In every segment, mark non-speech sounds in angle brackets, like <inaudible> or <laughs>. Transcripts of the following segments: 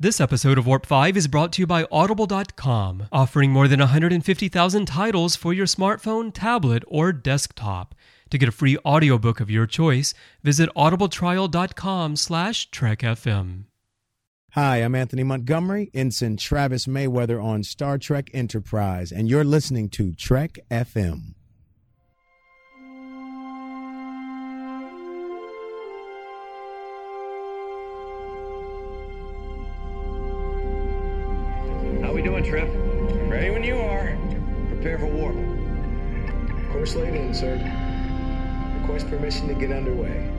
This episode of Warp 5 is brought to you by Audible.com, offering more than 150,000 titles for your smartphone, tablet, or desktop. To get a free audiobook of your choice, visit audibletrial.com slash trekfm. Hi, I'm Anthony Montgomery, Ensign Travis Mayweather on Star Trek Enterprise, and you're listening to Trek FM. Permission to get underway.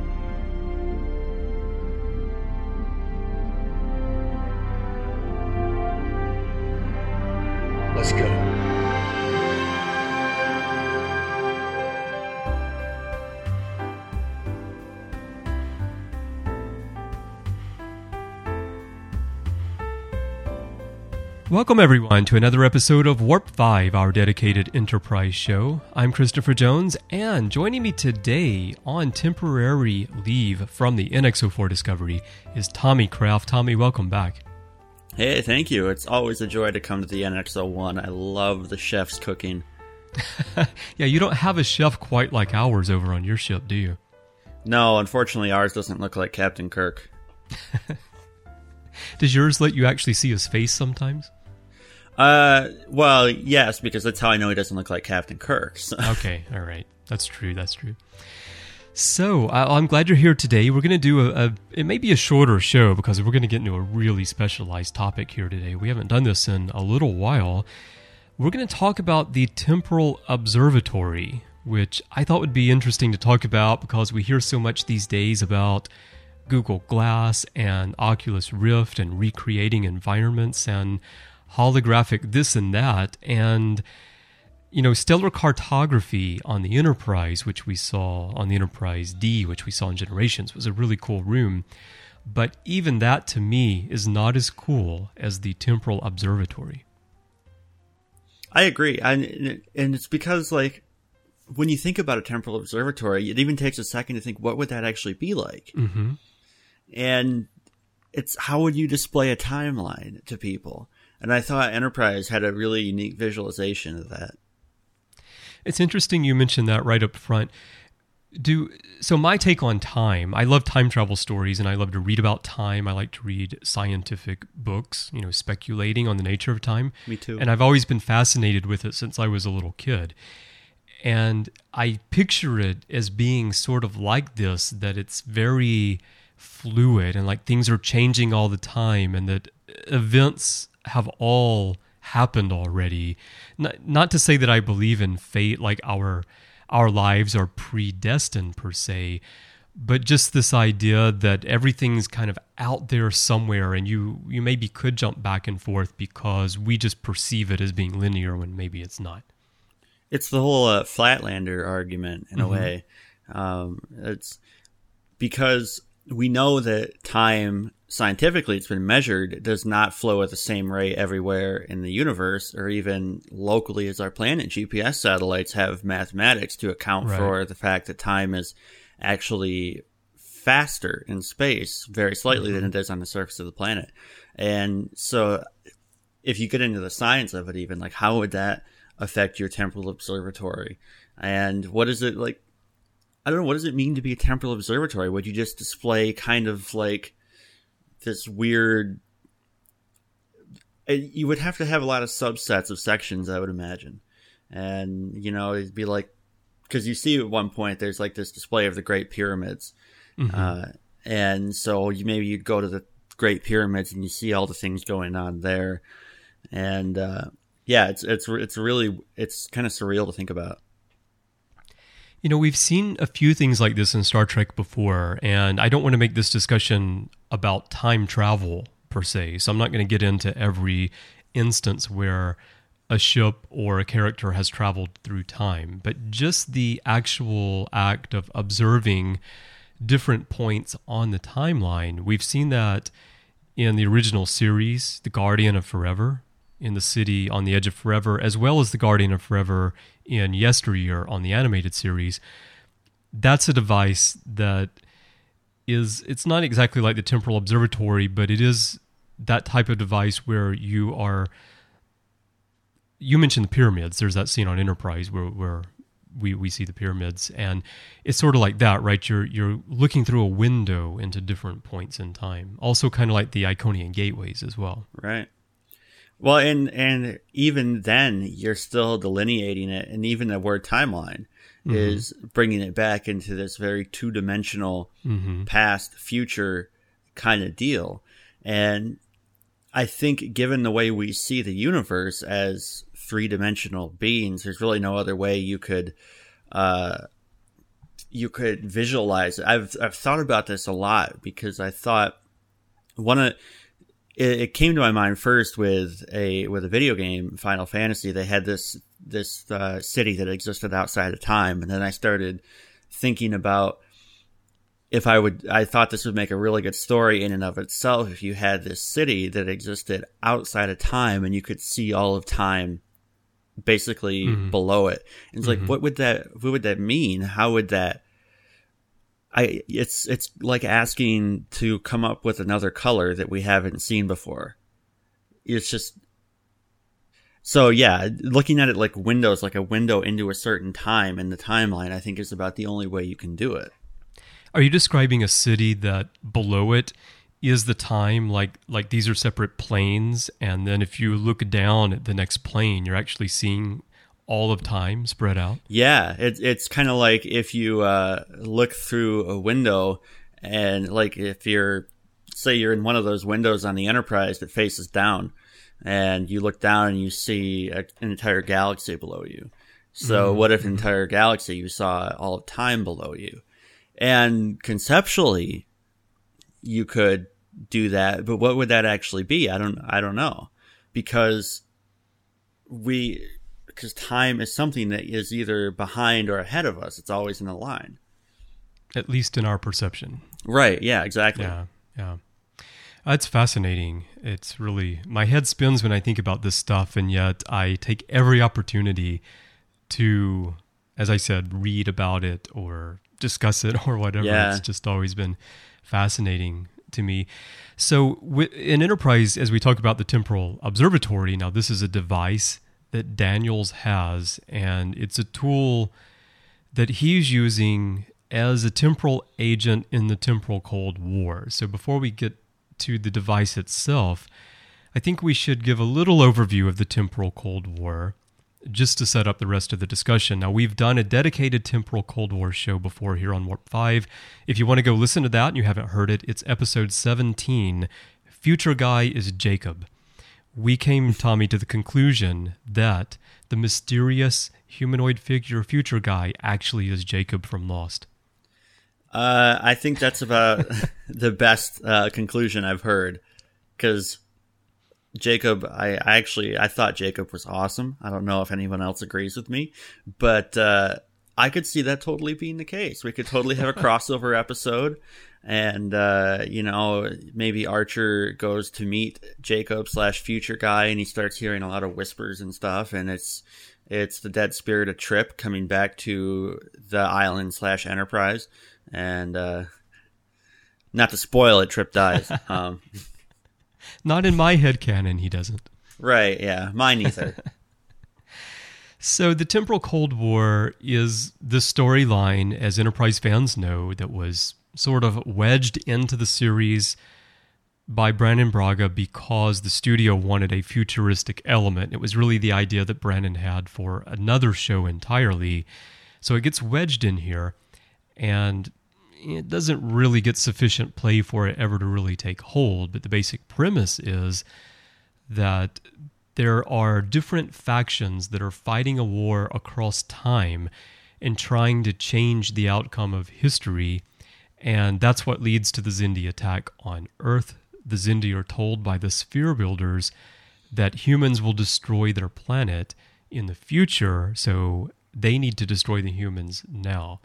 Welcome, everyone, to another episode of Warp 5, our dedicated Enterprise show. I'm Christopher Jones, and joining me today on temporary leave from the NX04 Discovery is Tommy Kraft. Tommy, welcome back. Hey, thank you. It's always a joy to come to the NX01. I love the chef's cooking. <laughs> yeah, you don't have a chef quite like ours over on your ship, do you? No, unfortunately, ours doesn't look like Captain Kirk. <laughs> Does yours let you actually see his face sometimes? Uh, well, yes, because that's how I know he doesn't look like Captain Kirk. So. <laughs> okay, all right, that's true. That's true. So I, am glad you're here today. We're going to do a, a, it may be a shorter show because we're going to get into a really specialized topic here today. We haven't done this in a little while. We're going to talk about the temporal observatory, which I thought would be interesting to talk about because we hear so much these days about Google Glass and Oculus Rift and recreating environments and holographic this and that. And, you know, stellar cartography on the Enterprise, which we saw on the Enterprise D, which we saw in Generations, was a really cool room. But even that to me is not as cool as the temporal observatory. I agree. And, and it's because, like, when you think about a temporal observatory, it even takes a second to think, what would that actually be like? Mm-hmm. And it's how would you display a timeline to people? And I thought Enterprise had a really unique visualization of that. It's interesting you mentioned that right up front. Do so my take on time. I love time travel stories and I love to read about time. I like to read scientific books, you know, speculating on the nature of time. Me too. And I've always been fascinated with it since I was a little kid. And I picture it as being sort of like this that it's very fluid and like things are changing all the time and that events have all happened already. Not, not to say that I believe in fate, like our our lives are predestined per se, but just this idea that everything's kind of out there somewhere, and you you maybe could jump back and forth because we just perceive it as being linear when maybe it's not. It's the whole uh, flatlander argument in mm-hmm. a way. Um, it's because we know that time scientifically it's been measured does not flow at the same rate everywhere in the universe or even locally as our planet gps satellites have mathematics to account right. for the fact that time is actually faster in space very slightly mm-hmm. than it is on the surface of the planet and so if you get into the science of it even like how would that affect your temporal observatory and what is it like I don't know what does it mean to be a temporal observatory? Would you just display kind of like this weird? You would have to have a lot of subsets of sections, I would imagine, and you know it'd be like because you see at one point there's like this display of the Great Pyramids, mm-hmm. uh, and so you maybe you'd go to the Great Pyramids and you see all the things going on there, and uh, yeah, it's it's it's really it's kind of surreal to think about. You know, we've seen a few things like this in Star Trek before, and I don't want to make this discussion about time travel per se. So I'm not going to get into every instance where a ship or a character has traveled through time, but just the actual act of observing different points on the timeline. We've seen that in the original series, The Guardian of Forever, in the city on the edge of forever, as well as the Guardian of Forever in Yesteryear on the animated series. That's a device that is it's not exactly like the temporal observatory, but it is that type of device where you are. You mentioned the pyramids. There's that scene on Enterprise where where we, we see the pyramids, and it's sort of like that, right? You're you're looking through a window into different points in time. Also, kind of like the Iconian gateways as well. Right. Well, and and even then, you're still delineating it, and even the word timeline mm-hmm. is bringing it back into this very two dimensional mm-hmm. past future kind of deal. And I think, given the way we see the universe as three dimensional beings, there's really no other way you could uh, you could visualize it. I've I've thought about this a lot because I thought one of it, it came to my mind first with a with a video game Final Fantasy. They had this this uh, city that existed outside of time, and then I started thinking about if I would, I thought this would make a really good story in and of itself if you had this city that existed outside of time and you could see all of time basically mm-hmm. below it. And it's mm-hmm. like, what would that, what would that mean? How would that, I, it's, it's like asking to come up with another color that we haven't seen before. It's just, so yeah, looking at it like windows, like a window into a certain time in the timeline, I think is about the only way you can do it. Are you describing a city that below it is the time like like these are separate planes and then if you look down at the next plane you're actually seeing all of time spread out yeah it, it's kind of like if you uh, look through a window and like if you're say you're in one of those windows on the enterprise that faces down and you look down and you see a, an entire galaxy below you so mm-hmm. what if an entire galaxy you saw all of time below you and conceptually you could do that, but what would that actually be? I don't I don't know. Because we because time is something that is either behind or ahead of us. It's always in a line. At least in our perception. Right, yeah, exactly. Yeah. Yeah. Uh, it's fascinating. It's really my head spins when I think about this stuff and yet I take every opportunity to as I said read about it or discuss it <laughs> or whatever. Yeah. It's just always been fascinating to me. So, in Enterprise, as we talk about the temporal observatory, now this is a device that Daniels has, and it's a tool that he's using as a temporal agent in the temporal Cold War. So, before we get to the device itself, I think we should give a little overview of the temporal Cold War just to set up the rest of the discussion. Now, we've done a dedicated temporal Cold War show before here on Warp 5. If you want to go listen to that and you haven't heard it, it's episode 17 Future Guy is Jacob. We came, Tommy, to the conclusion that the mysterious humanoid figure Future Guy actually is Jacob from Lost. Uh, I think that's about <laughs> the best uh, conclusion I've heard because Jacob, I, I, actually I thought Jacob was awesome. I don't know if anyone else agrees with me, but uh, I could see that totally being the case. We could totally have a <laughs> crossover episode, and uh, you know maybe Archer goes to meet Jacob slash future guy, and he starts hearing a lot of whispers and stuff, and it's it's the dead spirit of Trip coming back to the island slash Enterprise, and uh, not to spoil it, Trip dies. <laughs> Um, not in my head canon, he doesn't. Right, yeah. Mine either. <laughs> so the temporal Cold War is the storyline, as Enterprise fans know, that was sort of wedged into the series by Brannon Braga because the studio wanted a futuristic element. It was really the idea that Brandon had for another show entirely. So it gets wedged in here. And it doesn't really get sufficient play for it ever to really take hold. But the basic premise is that there are different factions that are fighting a war across time and trying to change the outcome of history. And that's what leads to the Xindi attack on Earth. The Xindi are told by the sphere builders that humans will destroy their planet in the future, so they need to destroy the humans now.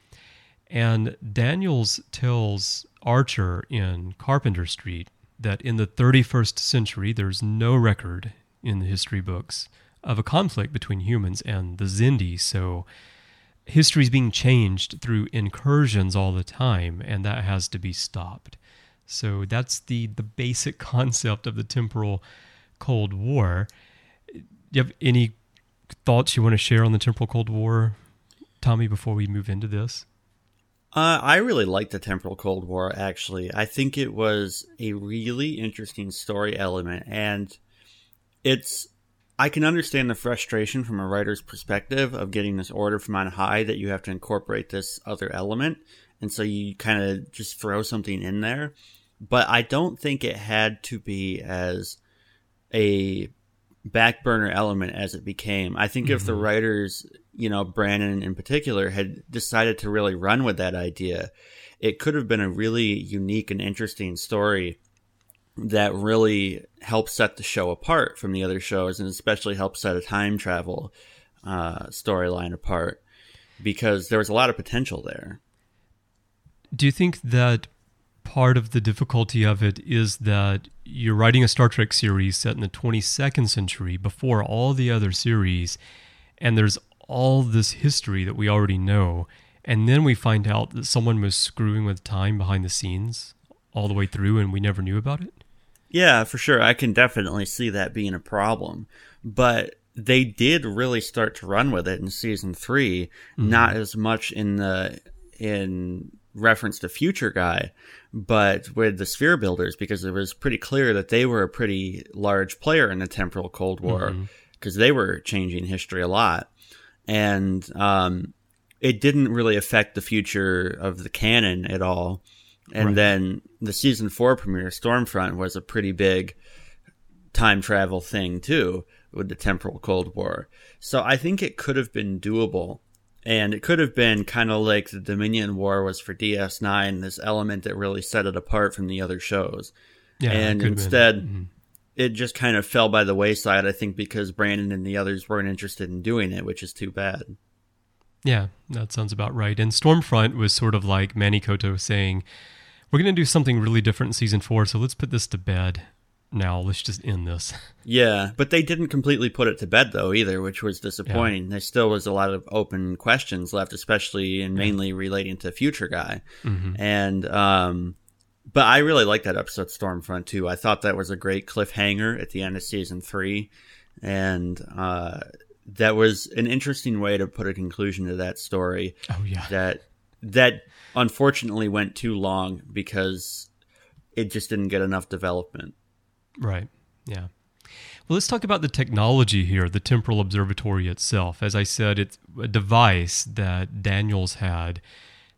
And Daniels tells Archer in Carpenter Street that in the 31st century, there's no record in the history books of a conflict between humans and the Xindi. So history is being changed through incursions all the time, and that has to be stopped. So that's the the basic <laughs> concept of the temporal Cold War. Do you have any thoughts you want to share on the temporal Cold War, Tommy? Before we move into this, uh, I really liked the temporal Cold War. Actually, I think it was a really interesting story element, and it's. I can understand the frustration from a writer's perspective of getting this order from on high that you have to incorporate this other element, and so you kind of just throw something in there. But I don't think it had to be as a back burner element as it became. I think mm-hmm. if the mm-hmm. writers, you know, Brannon in particular, had decided to really run with that idea, it could have been a really unique and interesting story that really helps set the show apart from the other shows and especially helps set a time travel uh, storyline apart because there was a lot of potential there. Do you think that part of the difficulty of it is that you're writing a Star Trek series set in the 22nd century before all the other series, and there's all this history that we already know. And then we find out that someone was screwing with time behind the scenes all the way through, and we never knew about it. Yeah, for sure. I can definitely see that being a problem. But they did really start to run with it in season 3 mm-hmm. not as much in the in reference to Future Guy, but with the Sphere Builders, because it was pretty clear that they were a pretty large player in the temporal Cold War, because mm-hmm. they were changing history a lot. And um, it didn't really affect the future of the canon at all. And right. then the season four premiere, Stormfront, was a pretty big time travel thing too, with the temporal Cold War. So I think it could have been doable and it could have been kind of like the Dominion War was for DS9, this element that really set it apart from the other shows. Yeah, and instead, mm-hmm. it just kind of fell by the wayside, I think, because Brannon and the others weren't interested in doing it, which is too bad. Yeah, that sounds about right. And Stormfront was sort of like Manny Coto saying, We're going to do something really different in season four, so let's put this to bed now. Let's just end this. <laughs> Yeah, but they didn't completely put it to bed though either, which was disappointing. Yeah. There still was a lot of open questions left, especially and mainly relating to Future Guy. Mm-hmm. And um, but I really liked that episode Stormfront too. I thought that was a great cliffhanger at the end of season three, and uh, that was an interesting way to put a conclusion to that story. Oh yeah, that that unfortunately went too long because it just didn't get enough development. Right. Yeah. Well, let's talk about the technology here, the temporal observatory itself. As I said, it's a device that Daniels had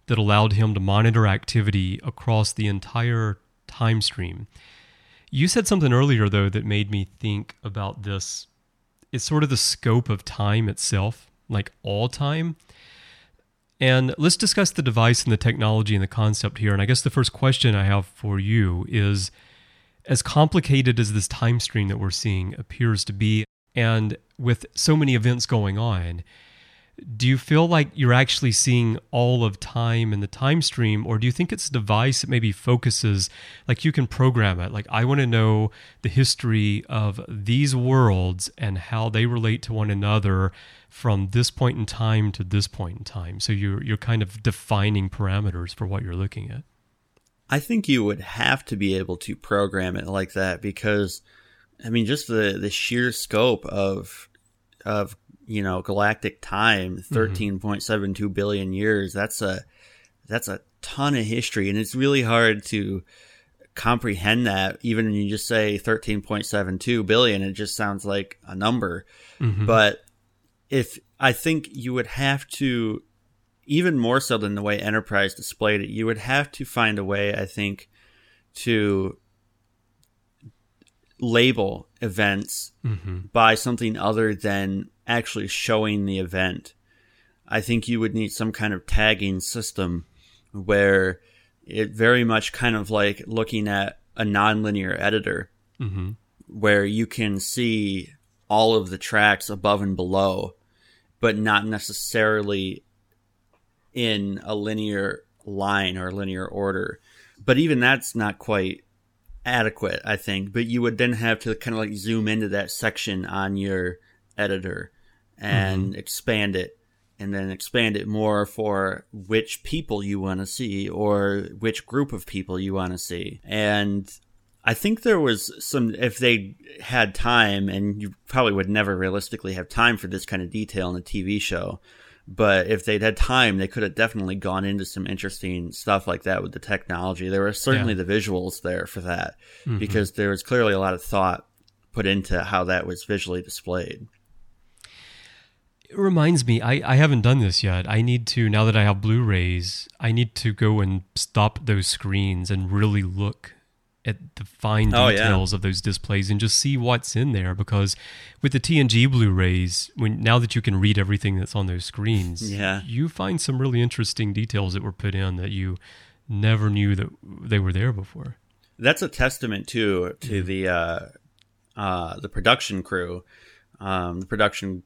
that allowed him to monitor activity across the entire time stream. You said something earlier, though, that made me think about this. It's sort of the scope of time itself, like all time. And let's discuss the device and the technology and the concept here. And I guess the first question I have for you is as complicated as this time stream that we're seeing appears to be, and with so many events going on, do you feel like you're actually seeing all of time in the time stream, or do you think it's a device that maybe focuses, like you can program it? Like, I want to know the history of these worlds and how they relate to one another from this point in time to this point in time. So you're you're kind of defining parameters for what you're looking at. I think you would have to be able to program it like that because, I mean, just the the sheer scope of of you know galactic time, mm-hmm. thirteen point seven two billion years. That's a that's a ton of history, and it's really hard to comprehend that. Even when you just say thirteen point seven two billion, it just sounds like a number. Mm-hmm. But if I think you would have to even more so than the way Enterprise displayed it, you would have to find a way, I think, to label events mm-hmm. by something other than actually showing the event. I think you would need some kind of tagging system where it very much kind of like looking at a nonlinear editor mm-hmm. where you can see all of the tracks above and below, but not necessarily in a linear line or linear order. But even that's not quite adequate, I think. But you would then have to kind of like zoom into that section on your editor and mm-hmm. expand it and then expand it more for which people you want to see or which group of people you want to see. And I think there was some, if they had time, and you probably would never realistically have time for this kind of detail in a TV show, but if they'd had time, they could have definitely gone into some interesting stuff like that with the technology. There were certainly Yeah. the visuals there for that Mhm. because there was clearly a lot of thought put into how that was visually displayed. It reminds me, I, I haven't done this yet. I need to, now that I have Blu rays, I need to go and stop those screens and really look at the fine Oh, yeah. details of those displays and just see what's in there. Because with the TNG Blu rays, when now that you can read everything that's on those screens, <laughs> Yeah. you find some really interesting details that were put in that you never knew that they were there before. That's a testament too to the uh, uh, the production crew, um, the production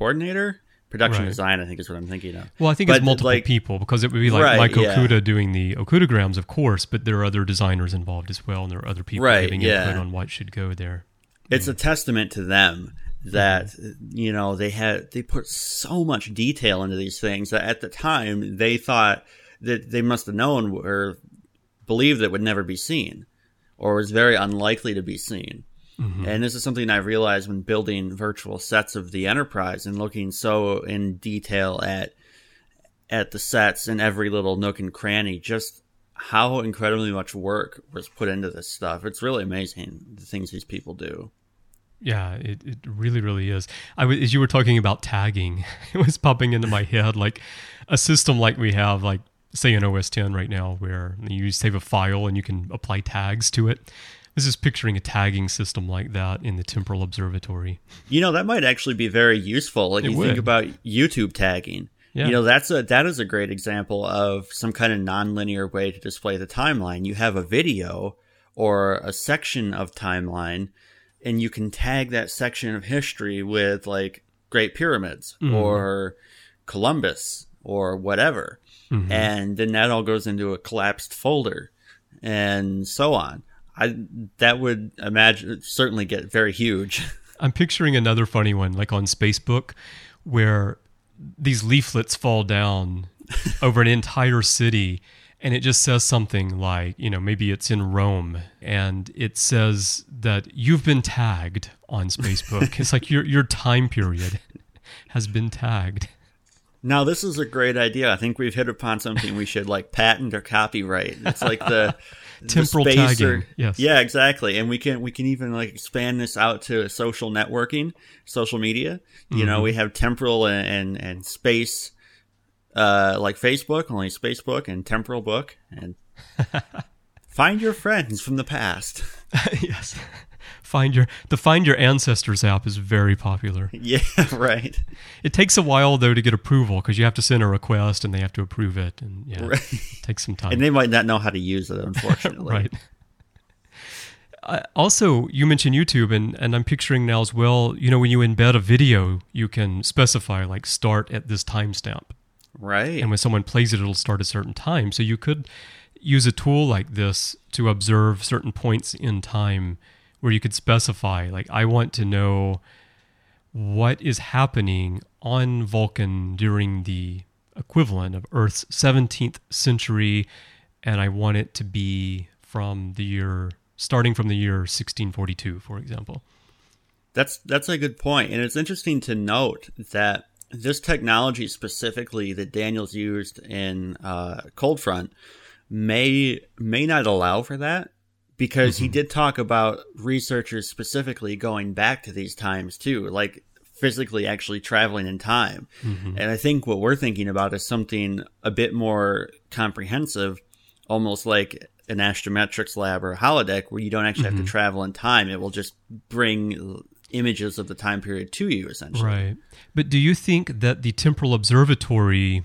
coordinator, production Right. design. I think is what I'm thinking of. Well, I think But, it's multiple like- people because it would be like Right, Mike yeah. Okuda doing the Okudagrams, of course, but there are other designers involved as well, and there are other people Right, giving yeah. input on what should go there. it's a testament to them that mm-hmm. you know they had they put so much detail into these things that at the time they thought that they must have known or believed that would never be seen or was very unlikely to be seen Mm-hmm. and this is something i realized when building virtual sets of the enterprise and looking so in detail at at the sets and every little nook and cranny just how incredibly much work was put into this stuff it's really amazing the things these people do Yeah, it, it really, really is. I was, as you were talking about tagging, <laughs> it was popping into my head like a system like we have, like say in OS 10 right now, where you save a file and you can apply tags to it. I was just picturing a tagging system like that in the temporal observatory. You know, that might actually be very useful. Like It you would. think about YouTube tagging. Yeah. You know, that's a that is a great example of some kind of nonlinear way to display the timeline. You have a video or a section of timeline and you can tag that section of history with like Great Pyramids Mm-hmm. or Columbus or whatever. Mm-hmm. And then that all goes into a collapsed folder and so on. I that would imagine certainly get very huge. <laughs> I'm picturing another funny one, like on Spacebook, where these leaflets fall down <laughs> over an entire city and it just says something like, you know, maybe it's in Rome and it says that you've been tagged on Spacebook. it's like your your time period has been tagged. Now this is a great idea. I think we've hit upon something we should like patent or copyright. It's like the the <laughs> Temporal space tagging, yes. Yeah, exactly. And we can we can even like expand this out to social networking, social media. You Mm-hmm. know, we have temporal and and, and space uh like Facebook, only Spacebook and temporal book and <laughs> find your friends from the past. <laughs> yes. Find your the Find Your Ancestors app is very popular. <laughs> Yeah, right. It takes a while though to get approval because you have to send a request and they have to approve it and yeah, Right. it takes some time. And they might not know how to use it, unfortunately. <laughs> right. Uh, also, you mentioned YouTube, and, and I'm picturing now as well. You know, when you embed a video, you can specify like start at this timestamp, Right. and when someone plays it, it'll start a certain time. So you could use a tool like this to observe certain points in time, where you could specify like I want to know what is happening on Vulcan during the equivalent of Earth's 17th century, and I want it to be from the year starting from the year 1642, for example. That's that's a good point, and it's interesting to note that this technology specifically that Daniels used in uh, Cold Front may may not allow for that because he mm-hmm. did talk about researchers specifically going back to these times too, like physically actually traveling in time. Mm-hmm. And I think what we're thinking about is something a bit more comprehensive, almost like an astrometrics lab or a holodeck where you don't actually have to mm-hmm. travel in time. It will just bring images of the time period to you essentially. Right. But do you think that the temporal observatory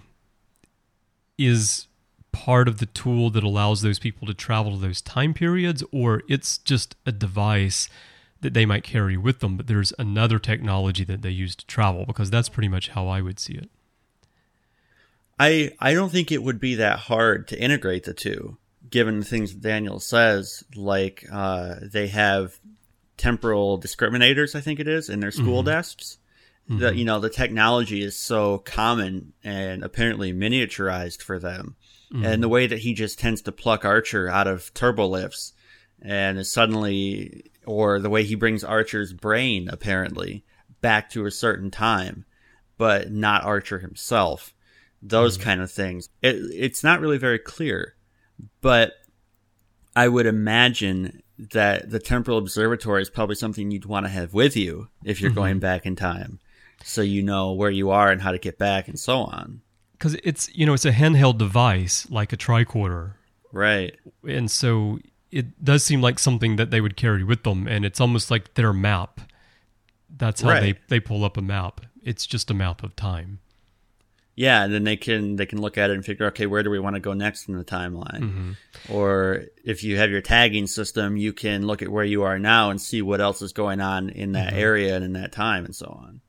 is part of the tool that allows those people to travel to those time periods, or it's just a device that they might carry with them, but there's another technology that they use to travel? Because that's pretty much how I would see it. I I don't think it would be that hard to integrate the two, given the things that Daniel says. Like uh, they have temporal discriminators, I think it is, in their school desks, the mm-hmm. you know the technology is so common and apparently miniaturized for them, and the mm-hmm. way that he just tends to pluck Archer out of turbo lifts, and is suddenly, or the way he brings Archer's brain apparently back to a certain time, but not Archer himself. Those mm-hmm. kind of things. It, it's not really very clear, but I would imagine that the temporal observatory is probably something you'd want to have with you if you're going back in time, so you know where you are and how to get back and so on. Because it's you know it's a handheld device like a tricorder, Right. and so it does seem like something that they would carry with them, and it's almost like their map. That's how they Right. they pull up a map. It's just a map of time. Yeah, and then they can they can look at it and figure, okay, where do we want to go next in the timeline? Mm-hmm. Or if you have your tagging system, you can look at where you are now and see what else is going on in that mm-hmm. area and in that time and so on.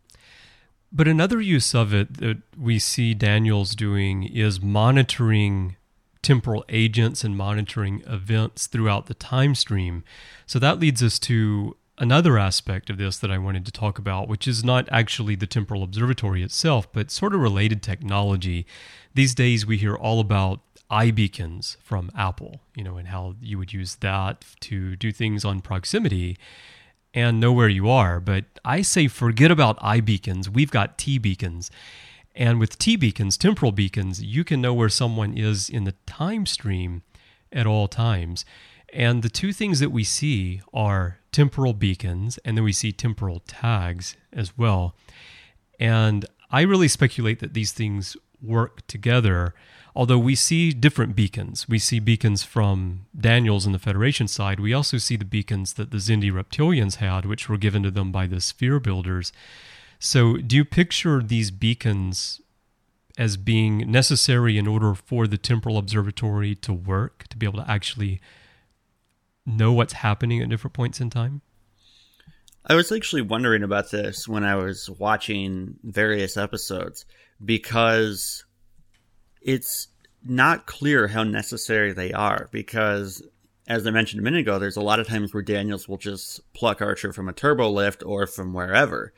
But another use of it that we see Daniels doing is monitoring temporal agents and monitoring events throughout the time stream. So that leads us to another aspect of this that I wanted to talk about, which is not actually the temporal observatory itself, but sort of related technology. These days we hear all about iBeacons from Apple, you know, and how you would use that to do things on proximity and know where you are. But I say forget about iBeacons. We've got T beacons. And with T beacons, temporal beacons, you can know where someone is in the time stream at all times. And the two things that we see are temporal beacons, and then we see temporal tags as well. And I really speculate that these things work together. Although we see different beacons, we see beacons from Daniels and the Federation side. We also see the beacons that the Xindi reptilians had, which were given to them by the sphere builders. So, do you picture these beacons as being necessary in order for the temporal observatory to work, to be able to actually know what's happening at different points in time? I was actually wondering about this when I was watching various episodes because it's not clear how necessary they are because as I mentioned a minute ago, there's a lot of times where Daniels will just pluck Archer from a turbo lift or from wherever.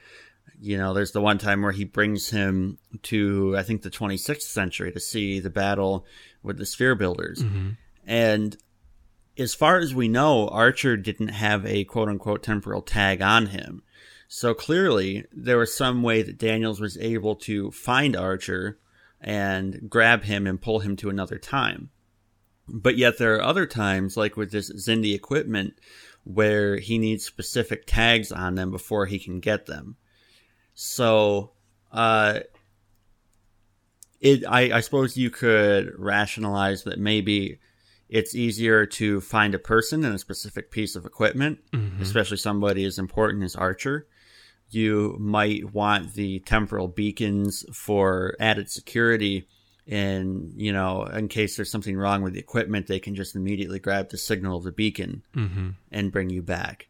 You know, there's the one time where he brings him to, I think, the 26th century to see the battle with the sphere builders. Mm-hmm. And as far as we know, Archer didn't have a quote unquote temporal tag on him. So clearly, there was some way that Daniels was able to find Archer and grab him and pull him to another time. But yet, there are other times, like with this Xindi equipment, where he needs specific tags on them before he can get them. So, uh, it, I, I suppose you could rationalize that maybe it's easier to find a person in a specific piece of equipment, especially somebody as important as Archer. You might want the temporal beacons for added security. And, you know, in case there's something wrong with the equipment, they can just immediately grab the signal of the beacon Mm-hmm. and bring you back.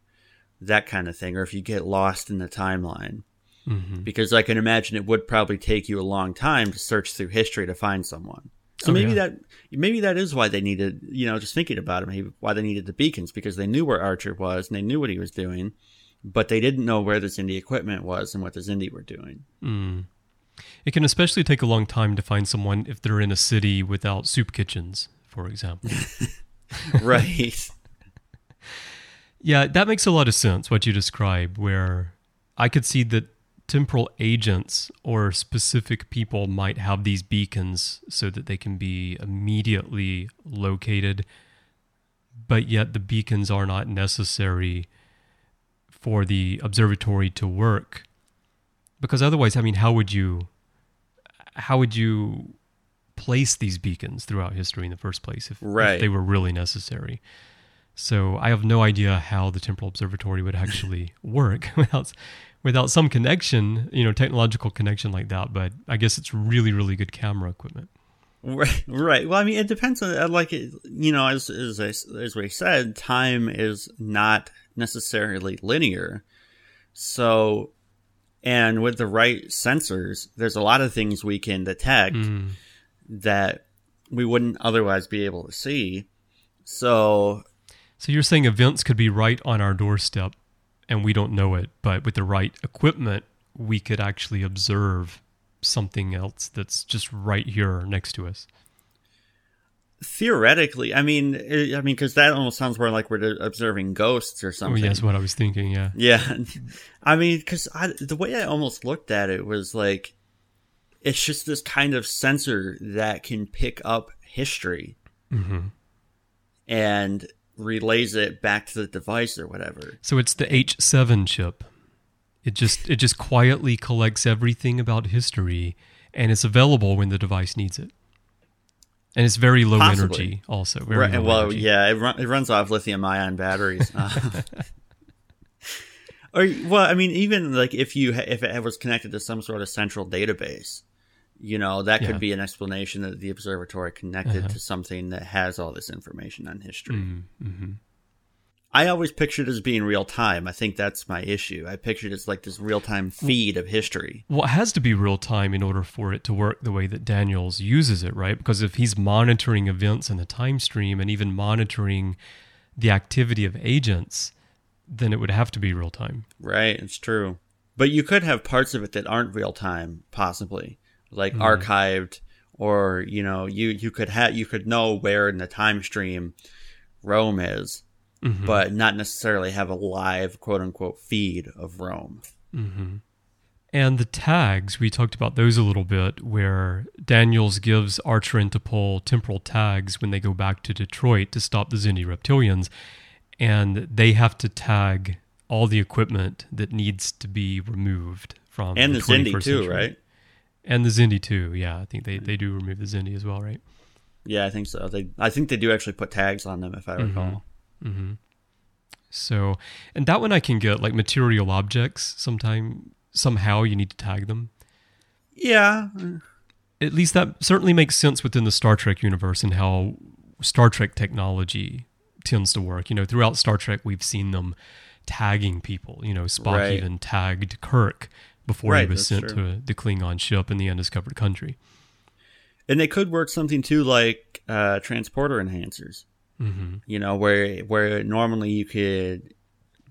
That kind of thing. Or if you get lost in the timeline. Mm-hmm. Because I can imagine it would probably take you a long time to search through history to find someone. So Oh, maybe yeah. that maybe that is why they needed, you know, just thinking about it, maybe why they needed the beacons because they knew where Archer was and they knew what he was doing, but they didn't know where the Xindi equipment was and what the Xindi were doing. Mm. It can especially take a long time to find someone if they're in a city without soup kitchens, for example. <laughs> <laughs> right. yeah, that makes a lot of sense what you describe, where I could see that temporal agents or specific people might have these beacons so that they can be immediately located, but yet the beacons are not necessary for the observatory to work. Because otherwise, I mean, how would you how would you place these beacons throughout history in the first place if, if they were really necessary? So I have no idea how the temporal observatory would actually <laughs> work without without some connection, you know, technological connection like that. But I guess it's really, really good camera equipment. Right, right. Well, I mean, it depends on uh, like it- you know, as as I, as we said, time is not necessarily linear. So, and with the right sensors, there's a lot of things we can detect Mm. that we wouldn't otherwise be able to see. So, So you're saying events could be right on our doorstep and we don't know it, but with the right equipment, we could actually observe something else that's just right here next to us. Theoretically, I mean, eh, I mean, because that almost sounds more like we're observing ghosts or Oh, something. yeah, that's what I was thinking. Yeah. Yeah, <laughs> I mean, because the way I almost looked at it was like, it's just this kind of sensor that can pick up history hmm and relays it back to the device or whatever. So it's the H7 chip. It just it just quietly collects everything about history, and it's available when the device needs it. And it's very low Possibly. energy, also. Very Right, well, energy. yeah, it, run, it runs off lithium-ion batteries. <laughs> Uh, <laughs> or well, I mean, even like if you if it was connected to some sort of central database, you know, that could Yeah. be an explanation that the observatory connected Uh-huh. to something that has all this information on history. Mm-hmm. I always pictured it as being real time. I think that's my issue. I pictured it as like this real time feed of history. Well, it has to be real time in order for it to work the way that Daniels uses it, right? Because if he's monitoring events in the time stream and even monitoring the activity of agents, then it would have to be real time. Right, it's true. But you could have parts of it that aren't real time, possibly, like mm-hmm. archived, or you know, you you could have you could know where in the time stream Rome is, Mm-hmm. but not necessarily have a live quote unquote feed of Rome. Mm-hmm. And the tags, we talked about those a little bit, where Daniels gives Archer and T'Pol temporal tags when they go back to Detroit to stop the Xindi reptilians. And they have to tag all the equipment that needs to be removed from And the, Xindi 21st too, century. right? And the Xindi too, yeah. I think they, they do remove the Xindi as well, right? Yeah, I think so. They I think they do actually put tags on them if I mm-hmm. recall. So, and that one I can get like material objects. Sometime, somehow you need to tag them. Yeah, At least that certainly makes sense within the Star Trek universe and how Star Trek technology tends to work. You know, throughout Star Trek, we've seen them tagging people. You know, Spock Right. even tagged Kirk before he was sent true. to the Klingon ship in the undiscovered country. and they could work something too like uh, transporter enhancers. Hmm you know where where normally you could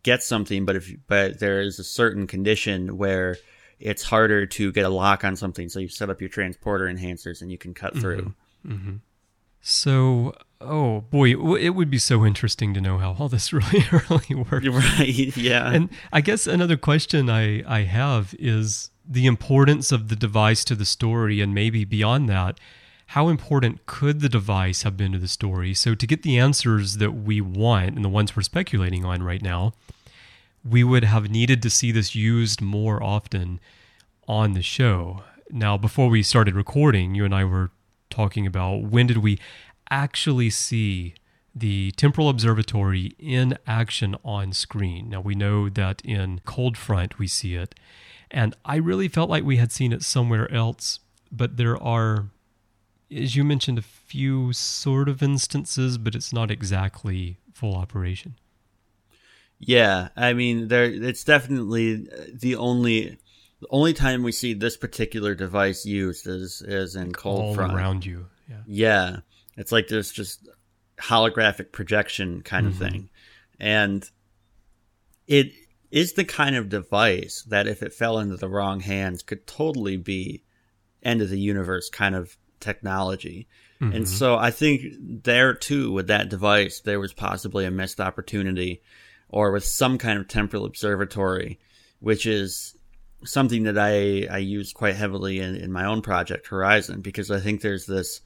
get something but if but there is a certain condition where it's harder to get a lock on something. So you set up your transporter enhancers and you can cut through. Mm-hmm. So, oh boy, it, it would be so interesting to know how all this <laughs> really, really works. right. <laughs> Yeah. And I guess another question I, I have is the importance of the device to the story, and maybe beyond that, how important could the device have been to the story? So, to get the answers that we want and the ones we're speculating on right now, we would have needed to see this used more often on the show. Now, before we started recording, you and I were talking about when did we actually see the temporal observatory in action on screen. Now, we know that in Cold Front we see it, and I really felt like we had seen it somewhere else, but there are, as you mentioned, a few sort of instances, but it's not exactly full operation. yeah i mean there it's definitely the only the only time we see this particular device used is is in cold all front around you. Yeah. Yeah. It's like this just holographic projection kind of mm-hmm. thing. And it is the kind of device that if it fell into the wrong hands could totally be end of the universe kind of technology. And mm-hmm. so I think there too with that device there was possibly a missed opportunity or with some kind of temporal observatory which is something that I I use quite heavily in, in my own project Horizon because I think there's this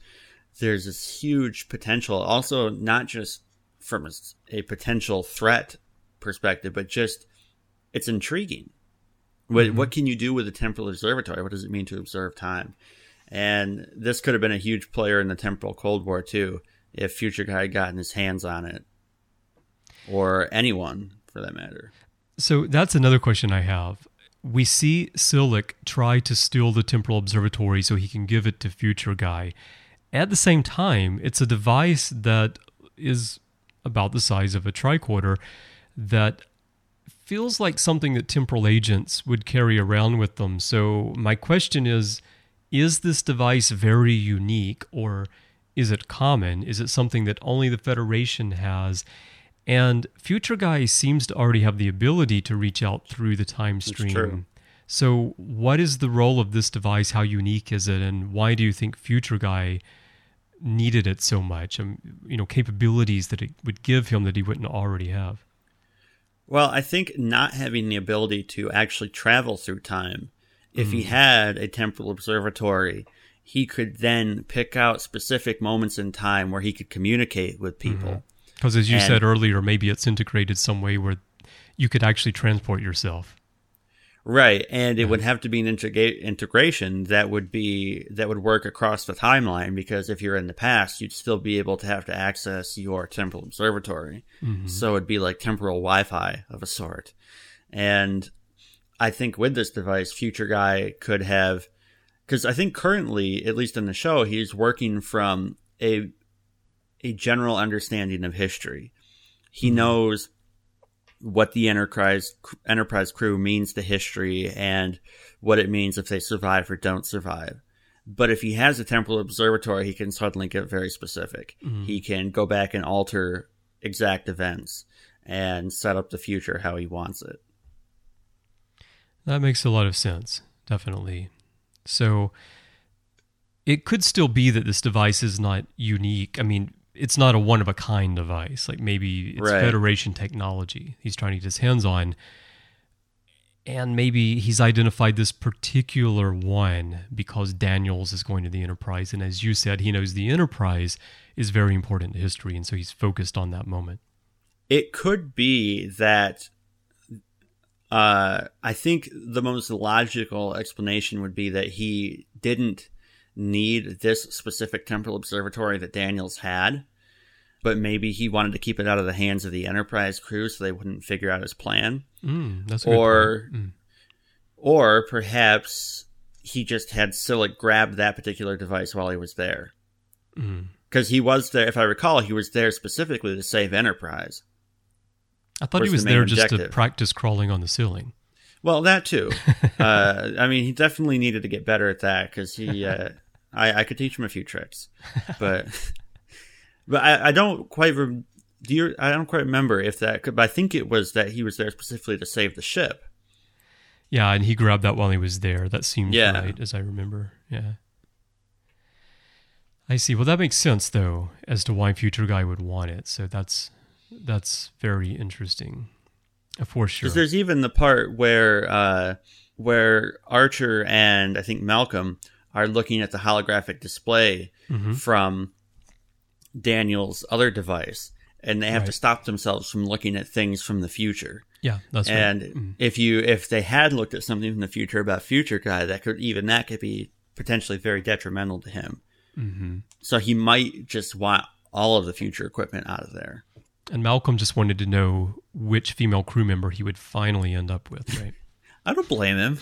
there's this huge potential. Also not just from a potential threat perspective but just it's intriguing. What mm-hmm. what can you do with a temporal observatory? What does it mean to observe time and this could have been a huge player in the temporal cold war too if future guy had gotten his hands on it or anyone for that matter So that's another question I have. We see Silik try to steal the temporal observatory so he can give it to Future Guy. At the same time, it's a device that is about the size of a tricorder that feels like something that temporal agents would carry around with them. So my question is is this device very unique or is it common? Is it something that only the Federation has? And Future Guy seems to already have the ability to reach out through the time true. stream So, what is the role of this device? How unique is it, and why do you think Future Guy needed it so much? Um, you know, capabilities that it would give him that he wouldn't already have. Well, I think not having the ability to actually travel through time, if he hmm. had a temporal observatory, he could then pick out specific moments in time where he could communicate with mm-hmm. people. Because, as you And- said earlier, maybe it's integrated some way where you could actually transport yourself. Right, and it would have to be an integra- integration that would be that would work across the timeline because if you're in the past, you'd still be able to have to access your temporal observatory. Mm-hmm. So it'd be like temporal Wi-Fi of a sort. And I think with this device, Future Guy could have because I think currently, at least in the show, he's working from a a general understanding of history. He mm-hmm. knows what the enterprise enterprise crew means to history and what it means if they survive or don't survive. But if he has a temporal observatory, he can suddenly get very specific. Mm-hmm. He can go back and alter exact events and set up the future how he wants it. That makes a lot of sense, definitely. So it could still be that this device is not unique. I mean, it's not a one of a kind device. Like maybe it's Right. Federation technology he's trying to get his hands on. And maybe he's identified this particular one because Daniels is going to the Enterprise. And as you said, he knows the Enterprise is very important to history. And so he's focused on that moment. It could be that uh, I think the most logical explanation would be that he didn't need this specific temporal observatory that Daniels had, but maybe he wanted to keep it out of the hands of the Enterprise crew so they wouldn't figure out his plan. Mm, that's Or. Mm. or perhaps he just had Silik grab that particular device while he was there. Mm. Because he was there, if I recall, he was there specifically to save Enterprise. I thought he was the there just to practice crawling on the ceiling. Well, that too. <laughs> uh, I mean, he definitely needed to get better at that because he, uh, I, I could teach him a few tricks, but, <laughs> but I, I don't quite. Rem- do you? I don't quite remember if that. Could, but I think it was that he was there specifically to save the ship. Yeah, and he grabbed that while he was there. That seems Yeah. right, as I remember. Yeah. I see. Well, that makes sense though, as to why Future Guy would want it. So that's that's very interesting, Uh, for sure. Because there's even the part where uh, where Archer and I think Malcolm are looking at the holographic display Mhm. from Daniel's other device, and they have to stop themselves from looking at things from the future. Yeah, that's right. and Mm. if you if they had looked at something from the future about Future Guy, that could even that could be potentially very detrimental to him. hmm So he might just want all of the future equipment out of there. And Malcolm just wanted to know which female crew member he would finally end up with, <laughs> right? I don't blame him.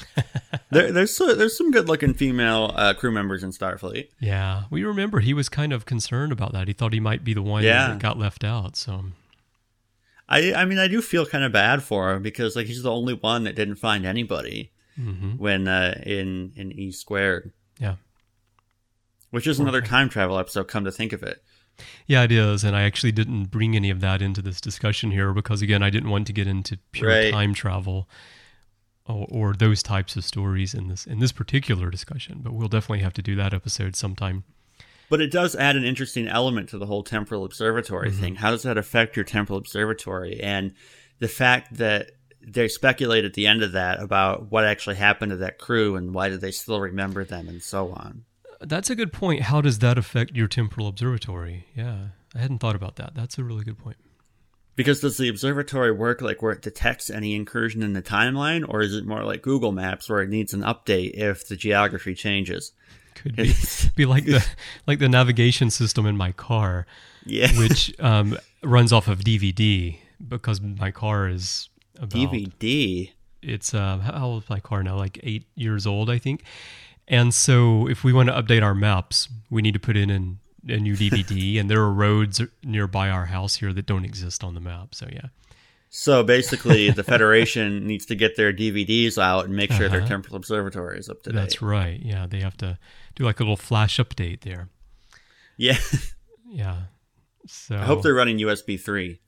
there, there's so, there's some good looking female uh, crew members in Starfleet. yeah, we remember he was kind of concerned about that. He thought he might be the one Yeah. that got left out. So I I mean I do feel kind of bad for him because like he's the only one that didn't find anybody hmm when uh, in in E squared, yeah. which is another time travel episode. Come to think of it, Yeah, it is. And I actually didn't bring any of that into this discussion here because, again, I didn't want to get into pure Right. time travel or, or those types of stories in this in this particular discussion. But we'll definitely have to do that episode sometime. but it does add an interesting element to the whole temporal observatory Mm-hmm. thing. How does that affect your temporal observatory? And the fact that they speculate at the end of that about what actually happened to that crew and why do they still remember them and so on. That's a good point. How does that affect your temporal observatory? Yeah, I hadn't thought about that. That's a really good point. Because does the observatory work like where it detects any incursion in the timeline, or is it more like Google Maps where it needs an update if the geography changes? Could <laughs> be be like the like the navigation system in my car, Yeah. <laughs> which um, runs off of DVD because my car is about DVD. it's uh how how old is my car now like eight years old i think and so if we want to update our maps we need to put in an, a new dvd and there are roads nearby our house here that don't exist on the map so yeah So basically, the Federation <laughs> needs to get their DVDs out and make sure their Uh-huh. temporal observatory is up to date. that's right yeah they have to do like a little flash update there Yeah. <laughs> yeah so I hope they're running USB 3.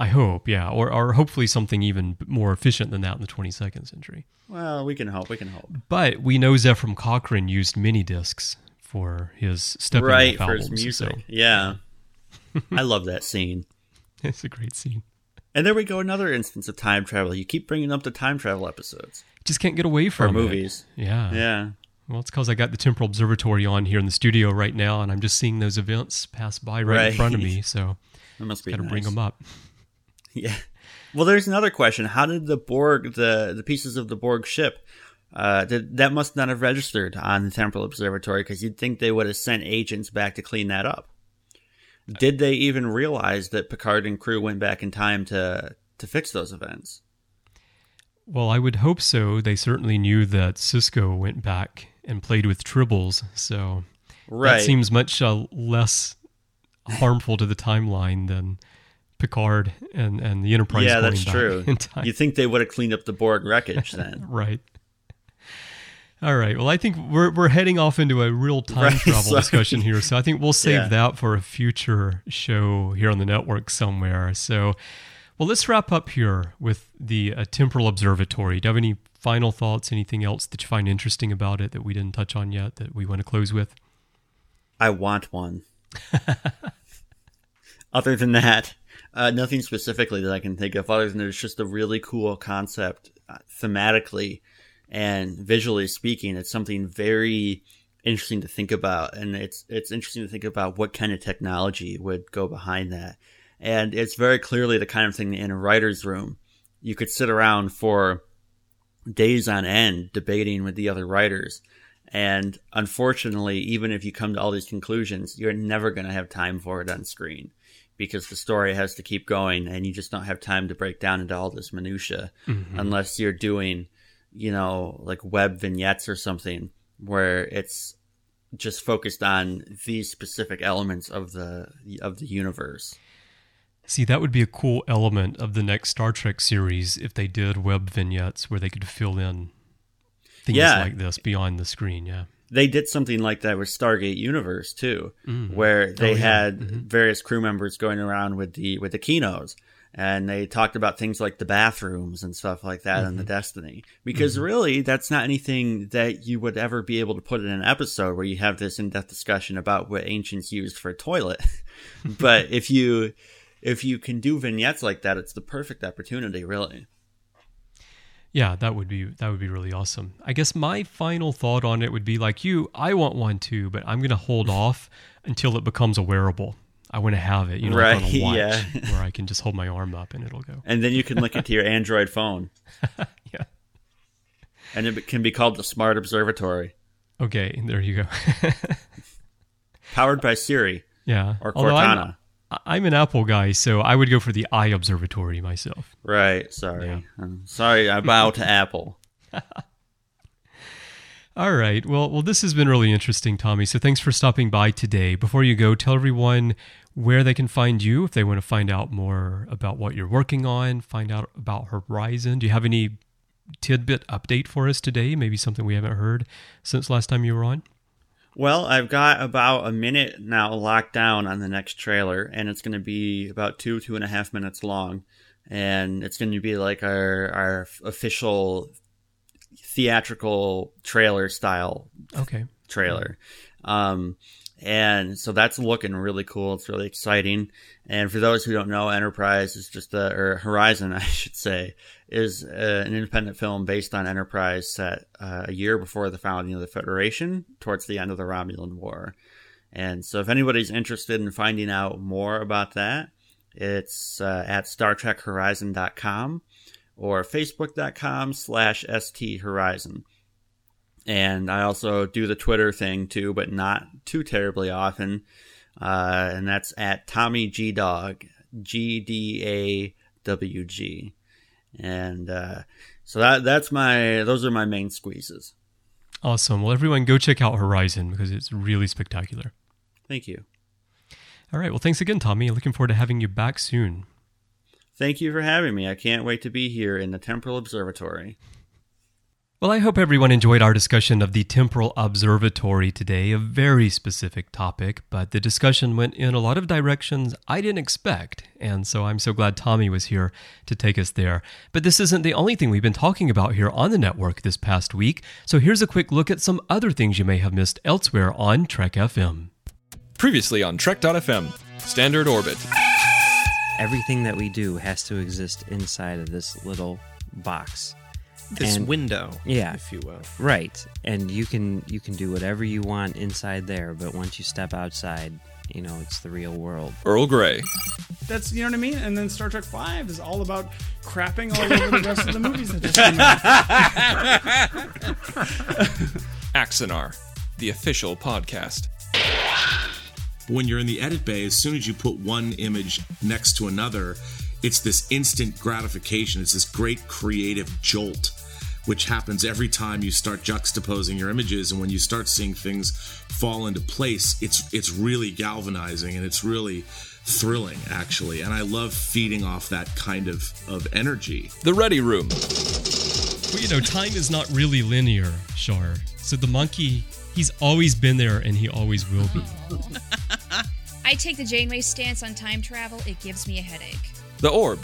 I hope, yeah, or or hopefully something even more efficient than that in the 22nd century. Well, we can hope. We can hope. But we know Zefram Cochrane used mini discs for his Steppenwolf right for albums, his music. so Yeah, I love that scene. <laughs> it's a great scene. And there we go, another instance of time travel. You keep bringing up the time travel episodes Just can't get away or from it. movies. Yeah. Yeah, Well, it's because I got the Temporal Observatory on here in the studio right now, and I'm just seeing those events pass by right, in front of me. <laughs> So that must be got to nice. bring them up. <laughs> Yeah. Well, there's another question. How did the Borg, the the pieces of the Borg ship, uh, did, that must not have registered on the Temporal Observatory because you'd think they would have sent agents back to clean that up. Did they even realize that Picard and crew went back in time to to fix those events? Well, I would hope so. They certainly knew that Sisko went back and played with tribbles, so Right. that seems much uh, less harmful to the timeline than Picard and, and the Enterprise. yeah, that's true. <laughs> You think they would have cleaned up the Borg wreckage then? <laughs> Right. All right. Well, I think we're we're heading off into a real time Right, <laughs> travel sorry. discussion here, so I think we'll save Yeah. that for a future show here on the network somewhere. So, well, let's wrap up here with the uh, temporal observatory. Do you have any final thoughts? Anything else that you find interesting about it that we didn't touch on yet that we want to close with? I want one. Other than that, uh, nothing specifically that I can think of. Other than it's just a really cool concept, uh, thematically and visually speaking. It's something very interesting to think about, and it's it's interesting to think about what kind of technology would go behind that. And it's very clearly the kind of thing in a writer's room you could sit around for days on end debating with the other writers. And unfortunately, even if you come to all these conclusions, you're never going to have time for it on screen because the story has to keep going and you just don't have time to break down into all this minutia mm-hmm. unless you're doing, you know, like web vignettes or something where it's just focused on these specific elements of the of the universe. See, that would be a cool element of the next Star Trek series if they did web vignettes where they could fill in things Yeah. like this beyond the screen. Yeah. They did something like that with Stargate Universe too, mm-hmm. where oh, they Oh, yeah. had mm-hmm. various crew members going around with the with the kinos, and they talked about things like the bathrooms and stuff like that in the mm-hmm. Destiny. Because really, that's not anything that you would ever be able to put in an episode where you have this in depth discussion about what ancients used for a toilet. <laughs> but if you if you can do vignettes like that, it's the perfect opportunity, really. Yeah, that would be that would be really awesome. I guess my final thought on it would be like you, I want one too, but I'm going to hold <laughs> off until it becomes a wearable. I want to have it, you know, like on Right, <laughs> a watch yeah. where I can just hold my arm up and it'll go. And then you can link it to your <laughs> Android phone, Yeah. and it can be called the Smart Observatory, Okay, there you go. powered by Siri. yeah. Or Cortana. I'm an Apple guy, so I would go for the Eye Observatory myself. Right. Sorry. Yeah. Um, sorry. I bow to <laughs> Apple. All right. Well, well, this has been really interesting, Tommy. So thanks for stopping by today. Before you go, tell everyone where they can find you if they want to find out more about what you're working on, find out about Horizon. Do you have any tidbit update for us today? Maybe something we haven't heard since last time you were on? Well, I've got about a minute now locked down on the next trailer, and it's going to be about two, two and a half minutes long. And it's going to be like our, our official theatrical trailer style Okay. trailer. Um, and so that's looking really cool. It's really exciting. And for those who don't know, Enterprise is just a, or Horizon, <laughs> I should say, is uh an independent film based on Enterprise set uh, a year before the founding of the Federation, towards the end of the Romulan War. And so if anybody's interested in finding out more about that, it's uh, at StarTrekHorizon.com or Facebook.com slash ST Horizon. And I also do the Twitter thing too, but not too terribly often. Uh, and that's at Tommy G Dog, G D A W G. And uh, so that that's my those are my main squeezes. Awesome. Well, everyone go check out Horizon because it's really spectacular. Thank you. All right. Well, thanks again, Tommy. Looking forward to having you back soon. Thank you for having me. I can't wait to be here in the Temporal Observatory. Well, I hope everyone enjoyed our discussion of the temporal observatory today, a very specific topic, but the discussion went in a lot of directions I didn't expect, and so I'm so glad Tommy was here to take us there. But this isn't the only thing we've been talking about here on the network this past week, so here's a quick look at some other things you may have missed elsewhere on Trek FM. Previously on Trek.fm, Standard Orbit. Everything that we do has to exist inside of this little box. This And- window, Yeah. if you will. Right. And you can you can do whatever you want inside there, but once you step outside, you know, it's the real world. Earl Grey. That's you know what I mean. And then Star Trek Five is all about crapping all over the rest of the movies that just came out. <laughs> Axanar, the official podcast. when you're in the edit bay, as soon as you put one image next to another, it's this instant gratification. It's this great creative jolt, which happens every time you start juxtaposing your images. And when you start seeing things fall into place, it's it's really galvanizing and it's really thrilling, actually. And I love feeding off that kind of of energy. The Ready Room. Well, you know, time is not really linear, Shar. So the monkey, he's always been there and he always will be. <laughs> I take the Janeway stance on time travel. It gives me a headache. The Orb.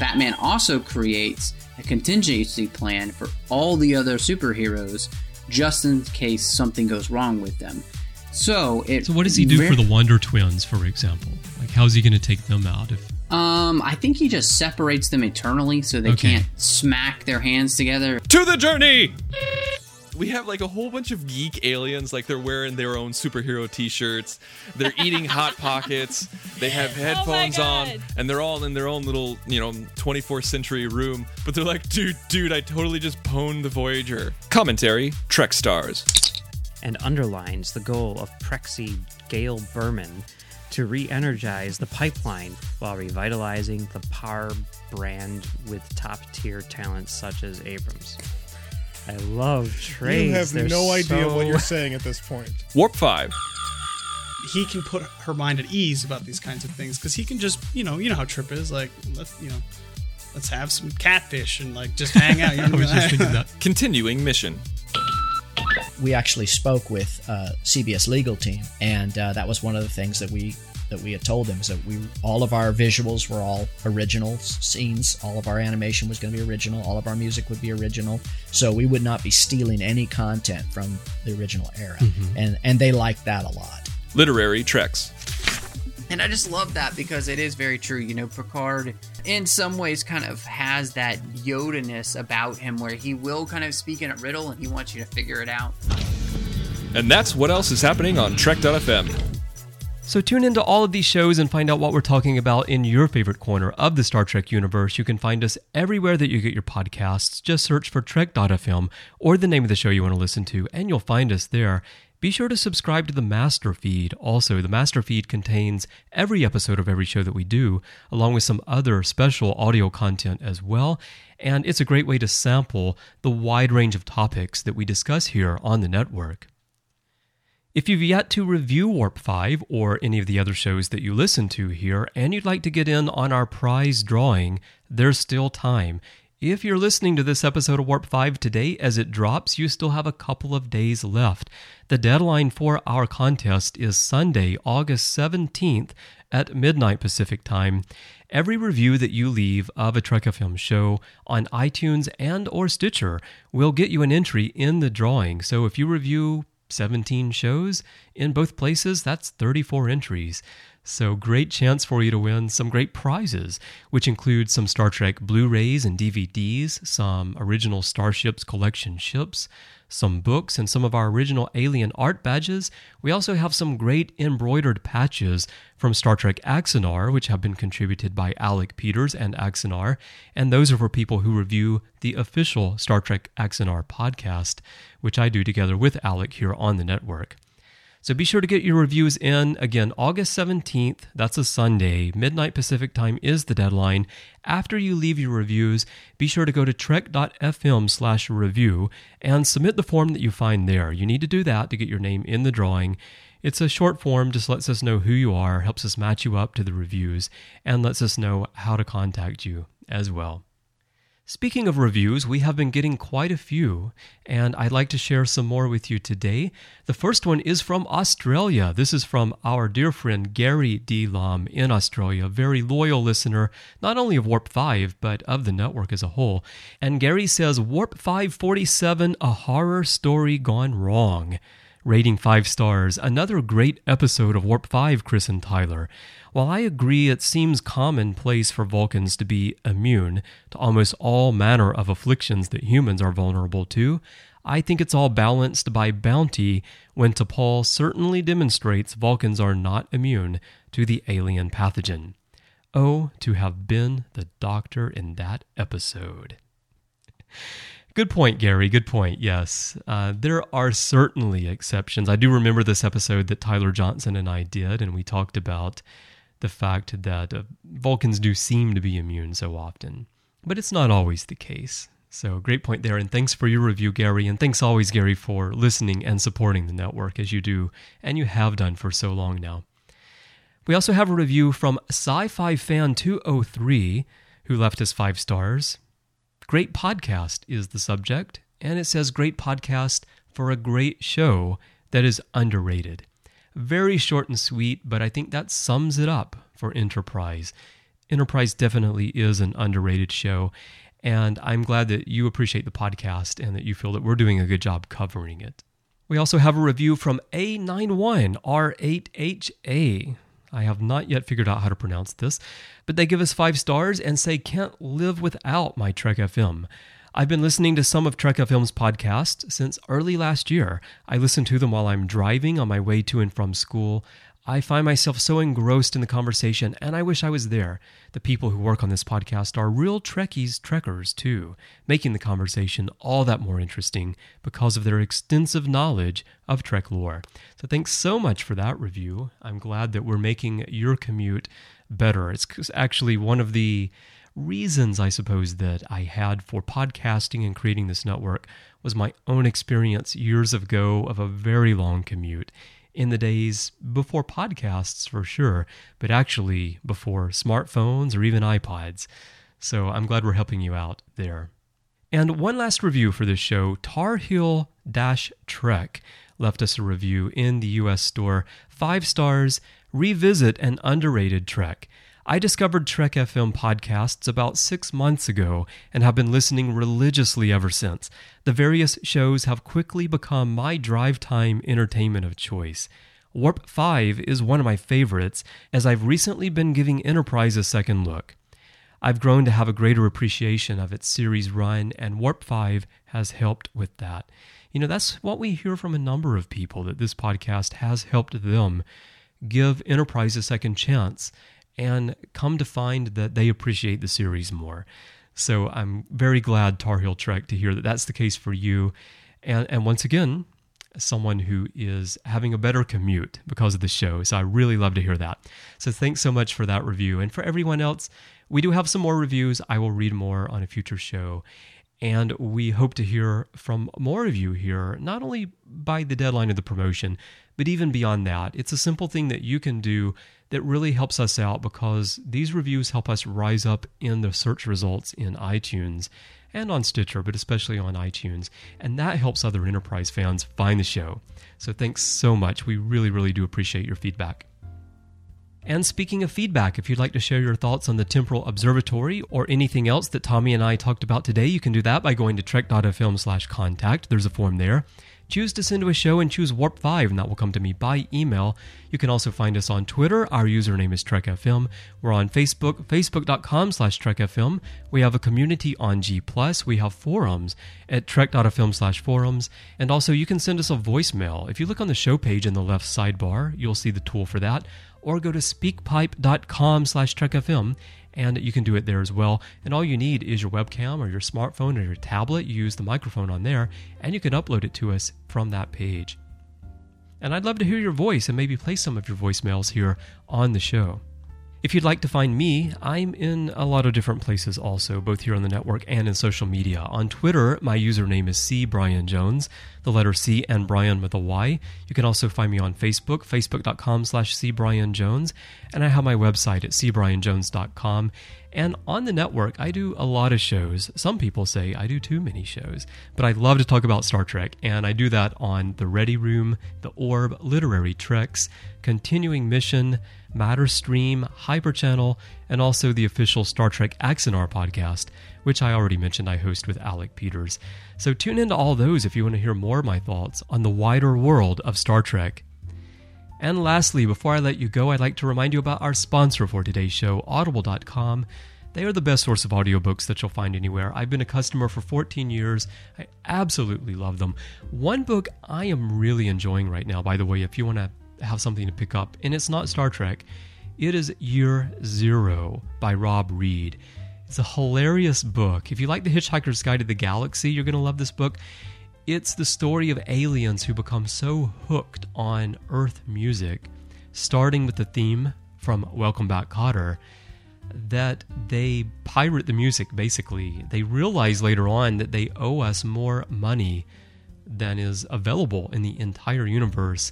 Batman also creates a contingency plan for all the other superheroes just in case something goes wrong with them. So it So what does he do ver- for the Wonder Twins, for example? Like, how's he going to take them out? If Um, I think he just separates them eternally so they Okay. can't smack their hands together. To the journey! We have like a whole bunch of geek aliens, like they're wearing their own superhero t shirts. They're eating Hot Pockets. They have <laughs> oh headphones on, and they're all in their own little, you know, 24th century room. But they're like, dude, dude, I totally just pwned the Voyager. Commentary Trek Stars. And underlines the goal of Prexy Gail Berman to re-energize the pipeline while revitalizing the PAR brand with top-tier talents such as Abrams. I love trades. You have They're no idea so- what you're saying at this point. Warp 5. He can put her mind at ease about these kinds of things because he can just, you know, you know how Trip is. Like, let's, you know, let's have some catfish and like just hang out. You know, <laughs> I was just thinking that. Continuing mission. we actually spoke with uh, CBS legal team, and uh, that was one of the things that we that we had told them is that we all of our visuals were all original scenes, all of our animation was going to be original, all of our music would be original, so we would not be stealing any content from the original era, mm-hmm. and and they liked that a lot. Literary Treks. And I just love that because it is very true. You know, Picard in some ways kind of has that Yoda-ness about him where he will kind of speak in a riddle and he wants you to figure it out. And that's what else is happening on Trek.fm. So tune into all of these shows and find out what we're talking about in your favorite corner of the Star Trek universe. You can find us everywhere that you get your podcasts. Just search for Trek.fm or the name of the show you want to listen to, and you'll find us there. Be sure to subscribe to the master feed. Also, the master feed contains every episode of every show that we do, along with some other special audio content as well. And it's a great way to sample the wide range of topics that we discuss here on the network. If you've yet to review Warp 5 or any of the other shows that you listen to here and you'd like to get in on our prize drawing, there's still time. If you're listening to this episode of Warp 5 today as it drops, you still have a couple of days left. The deadline for our contest is Sunday, August 17th at midnight Pacific time. Every review that you leave of a Trek FM show on iTunes and or Stitcher will get you an entry in the drawing. So if you review 17 shows in both places, that's 34 entries. So, great chance for you to win some great prizes, which include some Star Trek Blu rays and DVDs, some original Starships collection ships, some books, and some of our original Alien art badges. We also have some great embroidered patches from Star Trek Axanar, which have been contributed by Alec Peters and Axanar, and those are for people who review the official Star Trek Axanar podcast, which I do together with Alec here on the network. So be sure to get your reviews in. Again, August 17th, that's a Sunday, midnight Pacific time is the deadline. After you leave your reviews, be sure to go to trek.fm slash review and submit the form that you find there. You need to do that to get your name in the drawing. It's a short form, just lets us know who you are, helps us match you up to the reviews, and lets us know how to contact you as well. Speaking of reviews, we have been getting quite a few, and I'd like to share some more with you today. The first one is from Australia. This is from our dear friend Gary D. Lom in Australia, a very loyal listener, not only of Warp 5, but of the network as a whole. And Gary says Warp 547, a horror story gone wrong. Rating 5 stars. Another great episode of Warp 5, Chris and Tyler. While I agree it seems commonplace for Vulcans to be immune to almost all manner of afflictions that humans are vulnerable to, I think it's all balanced by bounty when T'Pol certainly demonstrates Vulcans are not immune to the alien pathogen. Oh, to have been the doctor in that episode. Good point, Gary. Good point. Yes. Uh, there are certainly exceptions. I do remember this episode that Tyler Johnson and I did, and we talked about the fact that uh, Vulcans do seem to be immune so often, but it's not always the case. So, great point there. And thanks for your review, Gary. And thanks always, Gary, for listening and supporting the network as you do and you have done for so long now. We also have a review from Sci Fi Fan 203, who left us five stars. Great podcast is the subject, and it says great podcast for a great show that is underrated. Very short and sweet, but I think that sums it up for Enterprise. Enterprise definitely is an underrated show, and I'm glad that you appreciate the podcast and that you feel that we're doing a good job covering it. We also have a review from A91R8HA. I have not yet figured out how to pronounce this, but they give us five stars and say, Can't live without my Trek FM. I've been listening to some of Trek FM's podcasts since early last year. I listen to them while I'm driving on my way to and from school. I find myself so engrossed in the conversation, and I wish I was there. The people who work on this podcast are real Trekkies trekkers, too, making the conversation all that more interesting because of their extensive knowledge of Trek lore. So, thanks so much for that review. I'm glad that we're making your commute better. It's actually one of the reasons I suppose that I had for podcasting and creating this network was my own experience years ago of a very long commute in the days before podcasts for sure, but actually before smartphones or even iPods. So I'm glad we're helping you out there. And one last review for this show Tar Heel Trek left us a review in the US store. Five stars, revisit an underrated Trek. I discovered Trek FM podcasts about six months ago and have been listening religiously ever since. The various shows have quickly become my drive time entertainment of choice. Warp 5 is one of my favorites, as I've recently been giving Enterprise a second look. I've grown to have a greater appreciation of its series run, and Warp 5 has helped with that. You know, that's what we hear from a number of people that this podcast has helped them give Enterprise a second chance and come to find that they appreciate the series more. So I'm very glad Tar Heel Trek to hear that that's the case for you. And, and once again, someone who is having a better commute because of the show. So I really love to hear that. So thanks so much for that review. And for everyone else, we do have some more reviews. I will read more on a future show. And we hope to hear from more of you here, not only by the deadline of the promotion, but even beyond that. It's a simple thing that you can do that really helps us out because these reviews help us rise up in the search results in iTunes and on Stitcher, but especially on iTunes. And that helps other enterprise fans find the show. So thanks so much. We really, really do appreciate your feedback. And speaking of feedback, if you'd like to share your thoughts on the Temporal Observatory or anything else that Tommy and I talked about today, you can do that by going to trek.fm slash contact. There's a form there choose to send to a show and choose Warp 5, and that will come to me by email. You can also find us on Twitter. Our username is TrekFM. We're on Facebook, facebook.com slash TrekFM. We have a community on G+. We have forums at trek.fm slash forums. And also, you can send us a voicemail. If you look on the show page in the left sidebar, you'll see the tool for that. Or go to speakpipe.com slash TrekFM and you can do it there as well. And all you need is your webcam or your smartphone or your tablet. You use the microphone on there, and you can upload it to us from that page. And I'd love to hear your voice and maybe play some of your voicemails here on the show. If you'd like to find me, I'm in a lot of different places also, both here on the network and in social media. On Twitter, my username is C Brian Jones, the letter C and Brian with a Y. You can also find me on Facebook, facebook.com slash C Brian Jones, and I have my website at cbrianjones.com. And on the network, I do a lot of shows. Some people say I do too many shows, but I love to talk about Star Trek, and I do that on The Ready Room, The Orb, Literary Treks, Continuing Mission, Matter Stream, Hyper Channel, and also the official Star Trek Axanar podcast, which I already mentioned I host with Alec Peters. So tune into all those if you want to hear more of my thoughts on the wider world of Star Trek. And lastly, before I let you go, I'd like to remind you about our sponsor for today's show, Audible.com. They are the best source of audiobooks that you'll find anywhere. I've been a customer for 14 years. I absolutely love them. One book I am really enjoying right now, by the way, if you want to have something to pick up, and it's not Star Trek, it is Year Zero by Rob Reid. It's a hilarious book. If you like The Hitchhiker's Guide to the Galaxy, you're going to love this book. It's the story of aliens who become so hooked on Earth music, starting with the theme from Welcome Back Kotter, that they pirate the music basically. They realize later on that they owe us more money than is available in the entire universe.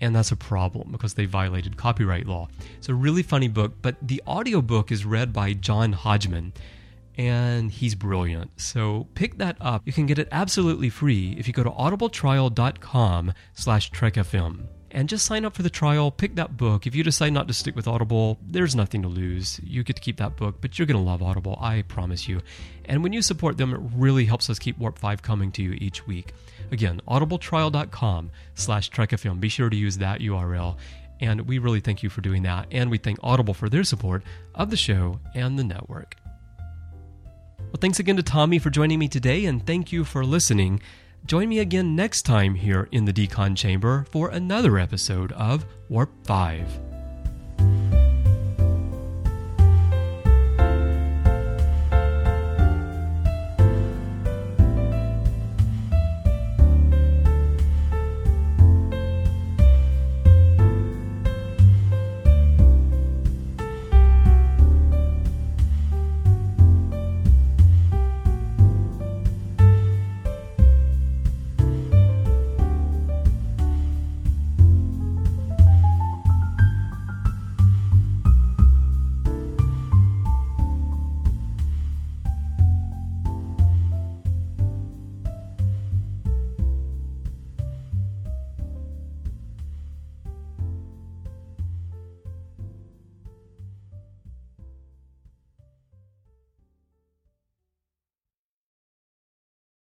And that's a problem because they violated copyright law. It's a really funny book, but the audiobook is read by John Hodgman and he's brilliant. So pick that up. You can get it absolutely free if you go to audibletrial.com slash trekfm. And just sign up for the trial, pick that book. If you decide not to stick with Audible, there's nothing to lose. You get to keep that book, but you're going to love Audible, I promise you. And when you support them, it really helps us keep Warp 5 coming to you each week. Again, audibletrial.com slash trekfm. Be sure to use that URL. And we really thank you for doing that. And we thank Audible for their support of the show and the network. Well, thanks again to Tommy for joining me today, and thank you for listening. Join me again next time here in the Decon Chamber for another episode of Warp 5.